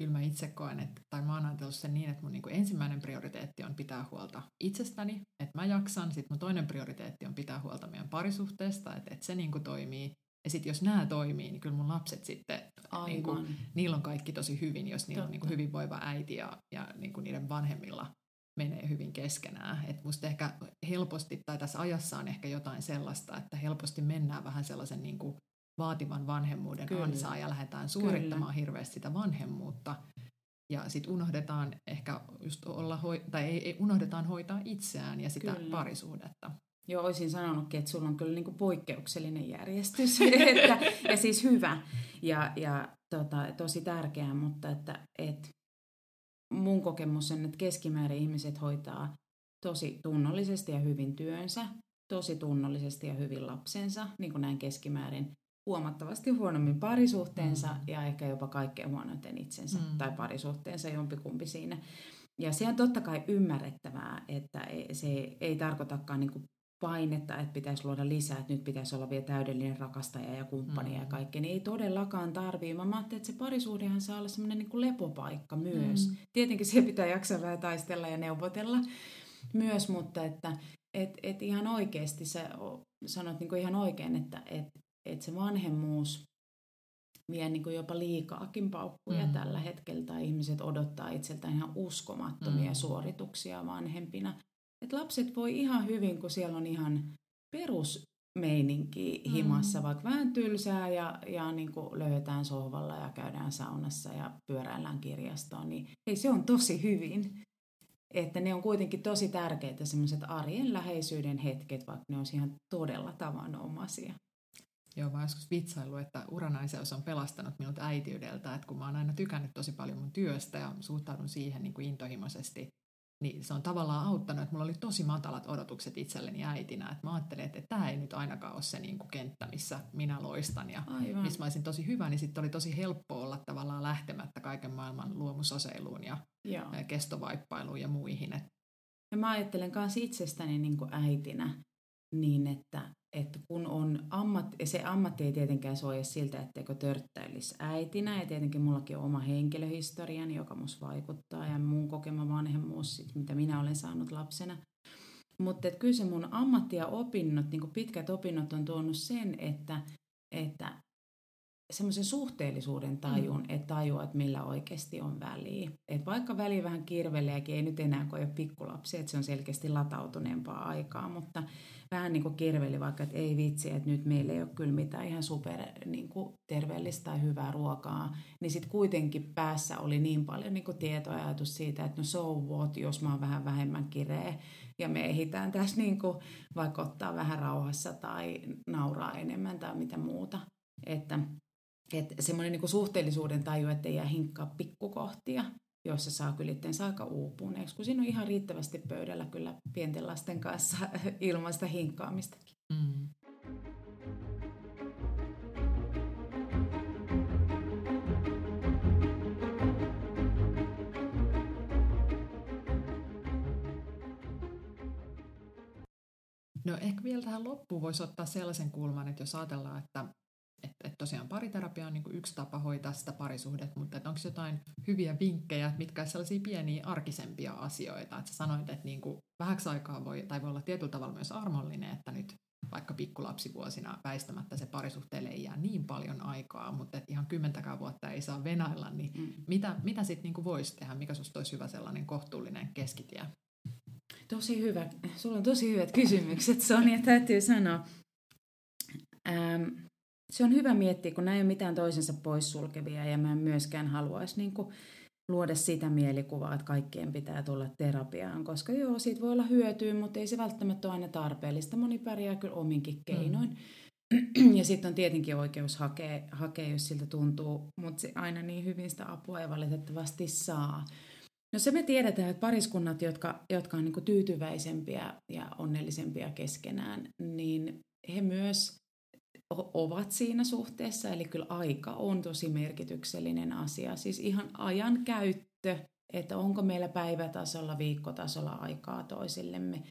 kyllä mä itse koen, että, tai mä oon ajatellut sen niin, että mun niin kuin ensimmäinen prioriteetti on pitää huolta itsestäni, että mä jaksan, sitten mun toinen prioriteetti on pitää huolta meidän parisuhteesta, että, että se niin kuin toimii, ja sitten jos nämä toimii, niin kyllä mun lapset sitten, niin kuin, niillä on kaikki tosi hyvin, jos niillä Totta. on niin kuin hyvinvoiva äiti ja, ja niin kuin niiden vanhemmilla menee hyvin keskenään. Että musta ehkä helposti, tai tässä ajassa on ehkä jotain sellaista, että helposti mennään vähän sellaisen niin kuin vaativan vanhemmuuden Kyllä. ansaa ja lähdetään suorittamaan Kyllä. hirveästi sitä vanhemmuutta. Ja sitten unohdetaan ehkä just olla, hoi- tai ei, ei, unohdetaan hoitaa itseään ja sitä kyllä. parisuhdetta. Joo, olisin sanonutkin, että sulla on kyllä niinku poikkeuksellinen järjestys [LAUGHS] että, ja siis hyvä ja, ja tota, tosi tärkeää, mutta että, et mun kokemus on, että keskimäärin ihmiset hoitaa tosi tunnollisesti ja hyvin työnsä, tosi tunnollisesti ja hyvin lapsensa, niin kuin näin keskimäärin huomattavasti huonommin parisuhteensa mm. ja ehkä jopa kaikkein huonoiten itsensä mm. tai parisuhteensa jompikumpi siinä. Ja se on totta kai ymmärrettävää, että se ei tarkoitakaan niin kuin painetta, että pitäisi luoda lisää, että nyt pitäisi olla vielä täydellinen rakastaja ja kumppani mm. ja kaikki, niin ei todellakaan tarvii. Mä ajattelin, että se parisuhdehan saa olla semmoinen niin kuin lepopaikka myös. Mm. Tietenkin se pitää jaksaa vähän taistella ja neuvotella myös, mutta että et, et ihan oikeasti sä sanot niin kuin ihan oikein, että et, että se vanhemmuus vie niin kuin jopa liikaakin paukkuja mm. tällä hetkellä, tai ihmiset odottaa itseltään ihan uskomattomia mm. suorituksia vanhempina. Et lapset voi ihan hyvin, kun siellä on ihan perusmeininki himassa, mm. vaikka vähän tylsää ja, ja niin kuin löydetään sohvalla ja käydään saunassa ja pyöräillään kirjastoon, niin hei, se on tosi hyvin. Että ne on kuitenkin tosi tärkeitä semmoiset arjen läheisyyden hetket, vaikka ne on ihan todella tavanomaisia. Joo, mä joskus vitsailu, että uranaiseus on pelastanut minut äitiydeltä, että kun mä oon aina tykännyt tosi paljon mun työstä ja suhtaudun siihen niin kuin intohimoisesti, niin se on tavallaan auttanut, että mulla oli tosi matalat odotukset itselleni äitinä. Että mä ajattelin, että tämä ei nyt ainakaan ole se niin kuin kenttä, missä minä loistan ja Aivan. missä mä olisin tosi hyvä, niin sitten oli tosi helppo olla tavallaan lähtemättä kaiken maailman luomusoseiluun ja Joo. kestovaippailuun ja muihin. Ja mä ajattelen myös itsestäni niin kuin äitinä niin, että että kun on ammat, se ammatti ei tietenkään suoja siltä, etteikö törttäilisi äitinä, ja tietenkin mullakin on oma henkilöhistoriani, joka mus vaikuttaa, ja mun kokema vanhemmuus, mitä minä olen saanut lapsena. Mutta kyllä se mun ammatti ja opinnot, niin pitkät opinnot on tuonut sen, että, että semmoisen suhteellisuuden tajun, mm. että tajua, että millä oikeasti on väliä. Et vaikka väli vähän kirveleekin, ei nyt enää kun ei ole pikkulapsi, että se on selkeästi latautuneempaa aikaa, mutta vähän niin kuin kirveli vaikka, että ei vitsi, että nyt meillä ei ole kyllä mitään ihan super niin kuin terveellistä tai hyvää ruokaa, niin sitten kuitenkin päässä oli niin paljon niin kuin tietoa ja ajatus siitä, että no so what, jos mä oon vähän vähemmän kireä ja me ehditään tässä niin kuin vaikka ottaa vähän rauhassa tai nauraa enemmän tai mitä muuta. Että että semmoinen niin suhteellisuuden taju, että ei jää hinkkaa pikkukohtia, joissa saa kyllä itseensä aika uupuneeksi, kun siinä on ihan riittävästi pöydällä kyllä pienten lasten kanssa [LAUGHS] ilmaista hinkkaamistakin. Mm. No ehkä vielä tähän loppuun voisi ottaa sellaisen kulman, että jos ajatellaan, että että, että tosiaan pariterapia on niin kuin yksi tapa hoitaa sitä parisuhdetta, mutta että onko jotain hyviä vinkkejä, mitkä ovat sellaisia pieniä arkisempia asioita, että sä sanoit, että niin kuin vähäksi aikaa voi, tai voi olla tietyllä tavalla myös armollinen, että nyt vaikka pikkulapsivuosina väistämättä se parisuhteelle ei jää niin paljon aikaa, mutta että ihan kymmentäkään vuotta ei saa venailla, niin mm. mitä, mitä sitten niin voisi tehdä, mikä sinusta olisi hyvä sellainen kohtuullinen keskitie? Tosi hyvä. Sulla on tosi hyvät kysymykset, Sonja, täytyy sanoa. Ähm, se on hyvä miettiä, kun nämä ei ole mitään toisensa poissulkevia ja mä en myöskään haluaisi niin kuin luoda sitä mielikuvaa, että kaikkien pitää tulla terapiaan, koska joo, siitä voi olla hyötyä, mutta ei se välttämättä ole aina tarpeellista. Moni pärjää kyllä ominkin mm. keinoin. Mm. [CLEARS THROAT] Ja sitten on tietenkin oikeus hakea, hakea, jos siltä tuntuu, mutta se aina niin hyvin sitä apua ei valitettavasti saa. No se me tiedetään, että pariskunnat, jotka, jotka on niin tyytyväisempiä ja onnellisempia keskenään, niin he myös ovat siinä suhteessa, eli kyllä aika on tosi merkityksellinen asia. Siis ihan ajan käyttö, että onko meillä päivätasolla, viikkotasolla aikaa toisillemme.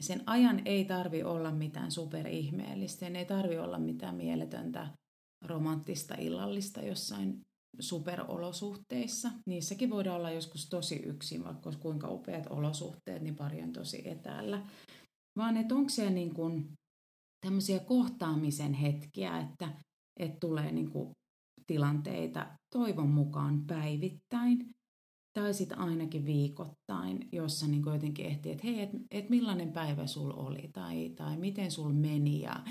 Sen ajan ei tarvi olla mitään superihmeellistä, ei tarvi olla mitään mieletöntä romanttista illallista jossain superolosuhteissa. Niissäkin voidaan olla joskus tosi yksin, vaikka kuinka upeat olosuhteet, niin pari on tosi etäällä. Vaan että onko se niin kuin tämmöisiä kohtaamisen hetkiä, että, että tulee niin kuin tilanteita toivon mukaan päivittäin tai sitten ainakin viikoittain, jossa niin jotenkin ehtii, että hei, että et millainen päivä sul oli tai, tai miten sul meni ja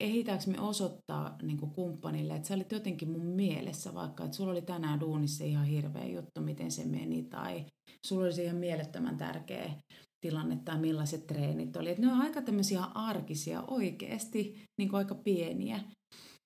ehitäänkö me osoittaa niin kumppanille, että sä olit jotenkin mun mielessä vaikka, että sulla oli tänään duunissa ihan hirveä juttu, miten se meni tai sulla olisi ihan mielettömän tärkeä tilanne tai millaiset treenit oli. Et ne on aika tämmöisiä arkisia oikeasti, niin kuin aika pieniä.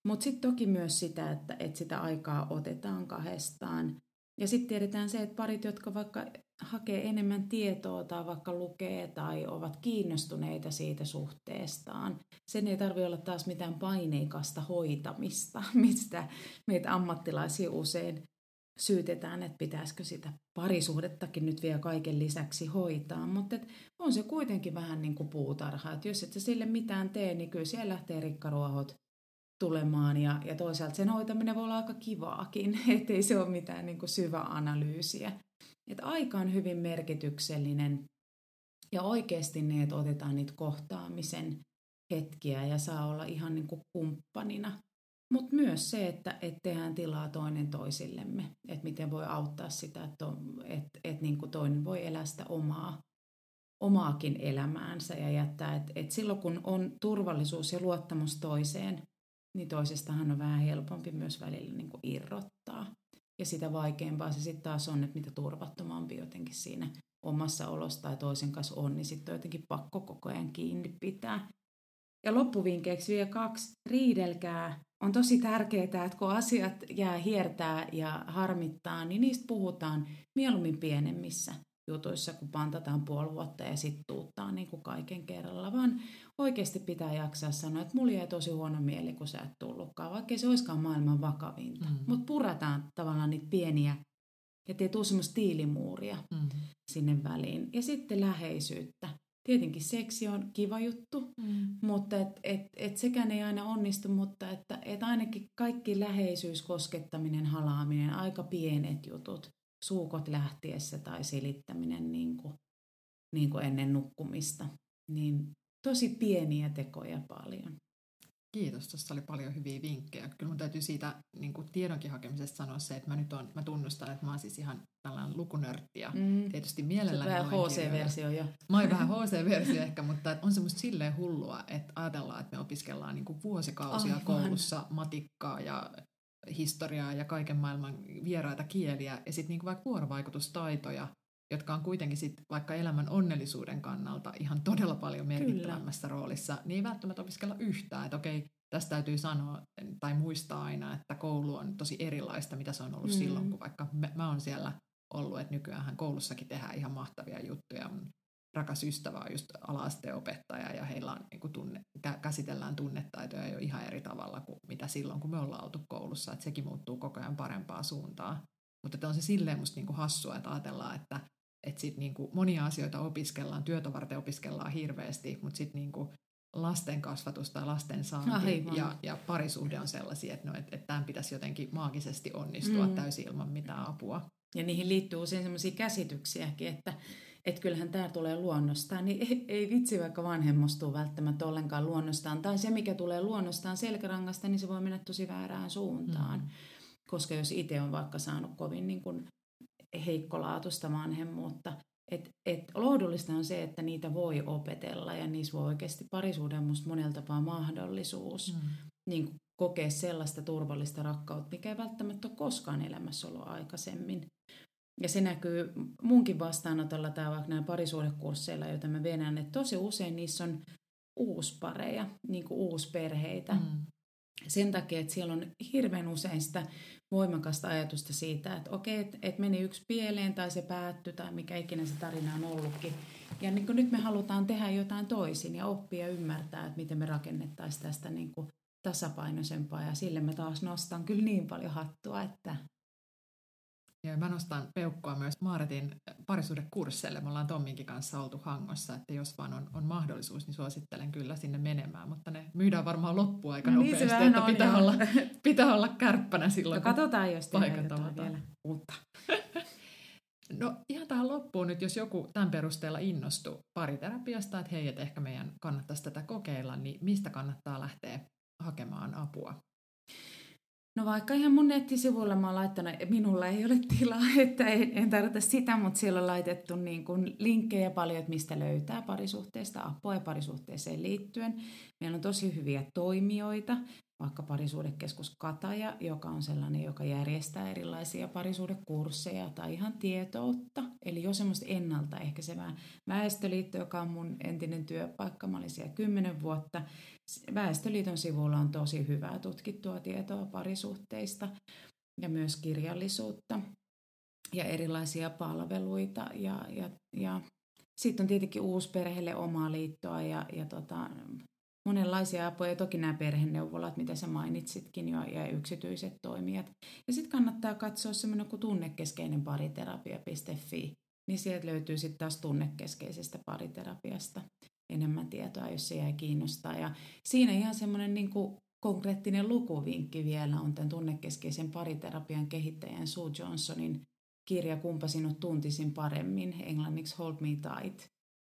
Mutta sitten toki myös sitä, että, että sitä aikaa otetaan kahdestaan. Ja sitten tiedetään se, että parit, jotka vaikka hakee enemmän tietoa tai vaikka lukee tai ovat kiinnostuneita siitä suhteestaan. Sen ei tarvitse olla taas mitään paineikasta hoitamista, [LAUGHS] mistä meitä ammattilaisia usein syytetään, että pitäisikö sitä parisuhdettakin nyt vielä kaiken lisäksi hoitaa, mutta on se kuitenkin vähän niin kuin puutarha, että jos et sä sille mitään tee, niin kyllä siellä lähtee rikkaruohot tulemaan. Ja, ja toisaalta sen hoitaminen voi olla aika kivaakin, [LAUGHS] ettei se ole mitään niin kuin syvä analyysiä. Että aika on hyvin merkityksellinen. Ja oikeasti ne, että otetaan niitä kohtaamisen hetkiä ja saa olla ihan niin kuin kumppanina mutta myös se, että et tehdään tilaa toinen toisillemme, että miten voi auttaa sitä, että et, et niin kuin toinen voi elää sitä omaa omaakin elämäänsä ja jättää, että et silloin kun on turvallisuus ja luottamus toiseen, niin toisestahan on vähän helpompi myös välillä niin kuin irrottaa. Ja sitä vaikeampaa se sitten taas on, että mitä turvattomampi jotenkin siinä omassa olossa tai toisen kanssa on, niin sitten on jotenkin pakko koko ajan kiinni pitää. Ja loppuvinkkeeksi vielä kaksi, riidelkää. On tosi tärkeää, että kun asiat jää hiertää ja harmittaa, niin niistä puhutaan mieluummin pienemmissä jutuissa, kun pantataan puoli vuotta ja sitten tuuttaa niin kuin kaiken kerralla, vaan oikeasti pitää jaksaa sanoa, että mulla jäi tosi huono mieli, kun sä et tullutkaan, vaikka se olisikaan maailman vakavinta. Mm-hmm. Mutta purataan tavallaan niitä pieniä, ettei tule semmoista tiilimuuria mm-hmm. sinne väliin. Ja sitten läheisyyttä. Tietenkin seksi on kiva juttu, mm. mutta et, et, et sekään ei aina onnistu, mutta että et ainakin kaikki läheisyys, koskettaminen, halaaminen, aika pienet jutut, suukot lähtiessä tai silittäminen niin kuin, niin kuin ennen nukkumista, niin tosi pieniä tekoja paljon. Kiitos, tuossa oli paljon hyviä vinkkejä. Kyllä mun täytyy siitä niin kuin tiedonkin hakemisesta sanoa se, että mä nyt on, mä tunnustan, että mä oon siis ihan tällainen lukunörtti ja mm. tietysti mielelläni vähän HC-versio jo. Mä oon vähän [LAUGHS] HC-versio ehkä, mutta on semmoista silleen hullua, että ajatellaan, että me opiskellaan niin kuin vuosikausia Aivan. koulussa matikkaa ja historiaa ja kaiken maailman vieraita kieliä ja sitten niin vaikka vuorovaikutustaitoja, jotka on kuitenkin sit vaikka elämän onnellisuuden kannalta ihan todella paljon merkittävämmässä Kyllä. roolissa, niin ei välttämättä opiskella yhtään. Että okei, tästä täytyy sanoa tai muistaa aina, että koulu on tosi erilaista, mitä se on ollut mm. silloin, kun vaikka mä, mä oon siellä ollut, että nykyään koulussakin tehdään ihan mahtavia juttuja. Mun rakas ystävä on just ala-asteopettaja ja heillä on, niin tunne, käsitellään tunnetaitoja jo ihan eri tavalla kuin mitä silloin, kun me ollaan oltu koulussa. Että sekin muuttuu koko ajan parempaa suuntaan. Mutta on se silleen musta niin kuin hassua, että ajatellaan, että että sit niinku monia asioita opiskellaan, työtä varten opiskellaan hirveästi, mutta sitten niinku lasten kasvatus tai lasten saanti ja, ja parisuhde on sellaisia, että no, et, et tämän pitäisi jotenkin maagisesti onnistua mm. täysin ilman mitään apua. Ja niihin liittyy usein sellaisia käsityksiäkin, että että kyllähän tämä tulee luonnostaan, niin ei, ei vitsi vaikka vanhemmustuu välttämättä ollenkaan luonnostaan. Tai se, mikä tulee luonnostaan selkärangasta, niin se voi mennä tosi väärään suuntaan. Mm. Koska jos itse on vaikka saanut kovin niin kuin heikkolaatuista vanhemmuutta. Et, et lohdullista on se, että niitä voi opetella ja niissä voi oikeasti parisuuden musta monella tapaa mahdollisuus mm. niin kokea sellaista turvallista rakkautta, mikä ei välttämättä ole koskaan elämässä ollut aikaisemmin. Ja se näkyy munkin vastaanotolla tai vaikka nämä parisuudekursseilla, joita mä venän, että tosi usein niissä on uuspareja, niin kuin uusperheitä. Mm. Sen takia, että siellä on hirveän usein sitä voimakasta ajatusta siitä, että okei, että et meni yksi pieleen tai se päättyi tai mikä ikinä se tarina on ollutkin. Ja niin nyt me halutaan tehdä jotain toisin ja oppia ymmärtää, että miten me rakennettaisiin tästä niin kuin tasapainoisempaa ja sille mä taas nostan kyllä niin paljon hattua, että ja mä nostan peukkua myös Maaretin parisuudekursseille. Me ollaan Tomminkin kanssa oltu Hangossa, että jos vaan on, on mahdollisuus, niin suosittelen kyllä sinne menemään. Mutta ne myydään varmaan loppuun aika no, nopeasti, niin että pitää olla, pitää olla kärppänä silloin, no, katsotaan, jos vielä uutta. [LAUGHS] No ihan tähän loppuun nyt, jos joku tämän perusteella innostuu pariterapiasta, että hei, että ehkä meidän kannattaisi tätä kokeilla, niin mistä kannattaa lähteä hakemaan apua? No vaikka ihan mun nettisivuilla mä oon laittanut, minulla ei ole tilaa, [LAUGHS] että en, en tarvita sitä, mutta siellä on laitettu niin kuin linkkejä paljon, että mistä löytää parisuhteesta apua ja parisuhteeseen liittyen. Meillä on tosi hyviä toimijoita, vaikka parisuudekeskus Kataja, joka on sellainen, joka järjestää erilaisia parisuudekursseja tai ihan tietoutta. Eli jo semmoista ennaltaehkäisevää. Väestöliitto, joka on mun entinen työpaikka, mä olin siellä kymmenen vuotta. Väestöliiton sivulla on tosi hyvää tutkittua tietoa parisuhteista ja myös kirjallisuutta ja erilaisia palveluita. Ja, ja, ja sitten on tietenkin uusperheelle omaa liittoa ja, ja tota, monenlaisia apuja. Toki nämä perheneuvolat, mitä sä mainitsitkin jo, ja yksityiset toimijat. Ja sitten kannattaa katsoa semmoinen kuin tunnekeskeinen pariterapia.fi, niin sieltä löytyy sitten taas tunnekeskeisestä pariterapiasta enemmän tietoa, jos se jäi kiinnostaa. Ja siinä ihan semmoinen niin kuin konkreettinen lukuvinkki vielä on tämän tunnekeskeisen pariterapian kehittäjän Sue Johnsonin kirja Kumpa sinut tuntisin paremmin, englanniksi Hold Me Tight,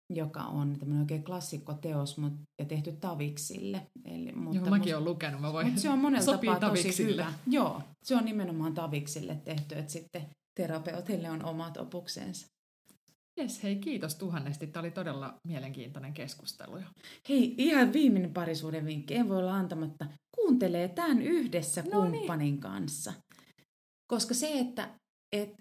joka on tämmöinen oikein klassikkoteos ja tehty taviksille. Eli, mutta Joo, mäkin olen lukenut, mä voin mutta se on monella tapaa tosi hyvä. Joo, se on nimenomaan taviksille tehty, että sitten terapeutille on omat opuksensa. Jes, hei kiitos tuhannesti. Tämä oli todella mielenkiintoinen keskustelu. Hei, ihan viimeinen parisuuden vinkki. En voi olla antamatta. Kuuntelee tämän yhdessä no niin. kumppanin niin. kanssa. Koska se, että et,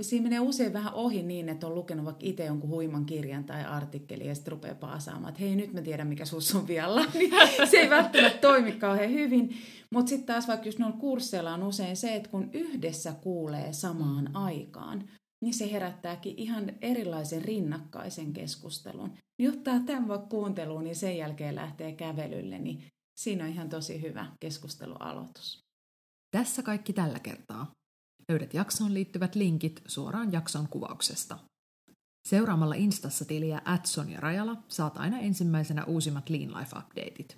siinä menee usein vähän ohi niin, että on lukenut vaikka itse jonkun huiman kirjan tai artikkeli ja sitten rupeaa paasaamaan, että hei nyt mä tiedän mikä sus on vialla, [LAUGHS] niin se ei välttämättä toimi kauhean hyvin. Mutta sitten taas vaikka just noilla kursseilla on usein se, että kun yhdessä kuulee samaan aikaan, niin se herättääkin ihan erilaisen rinnakkaisen keskustelun. Niin ottaa tämän vaikka kuunteluun, niin sen jälkeen lähtee kävelylle, niin siinä on ihan tosi hyvä keskustelualoitus. Tässä kaikki tällä kertaa. Löydät jaksoon liittyvät linkit suoraan jakson kuvauksesta. Seuraamalla Instassa tiliä Sonja Rajala saat aina ensimmäisenä uusimmat Lean Life-updateit.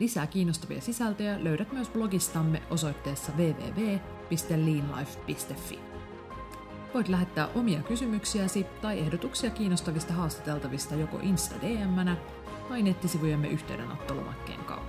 Lisää kiinnostavia sisältöjä löydät myös blogistamme osoitteessa www.leanlife.fi. Voit lähettää omia kysymyksiäsi tai ehdotuksia kiinnostavista haastateltavista joko Insta DM-nä tai nettisivujemme yhteydenottolomakkeen kautta.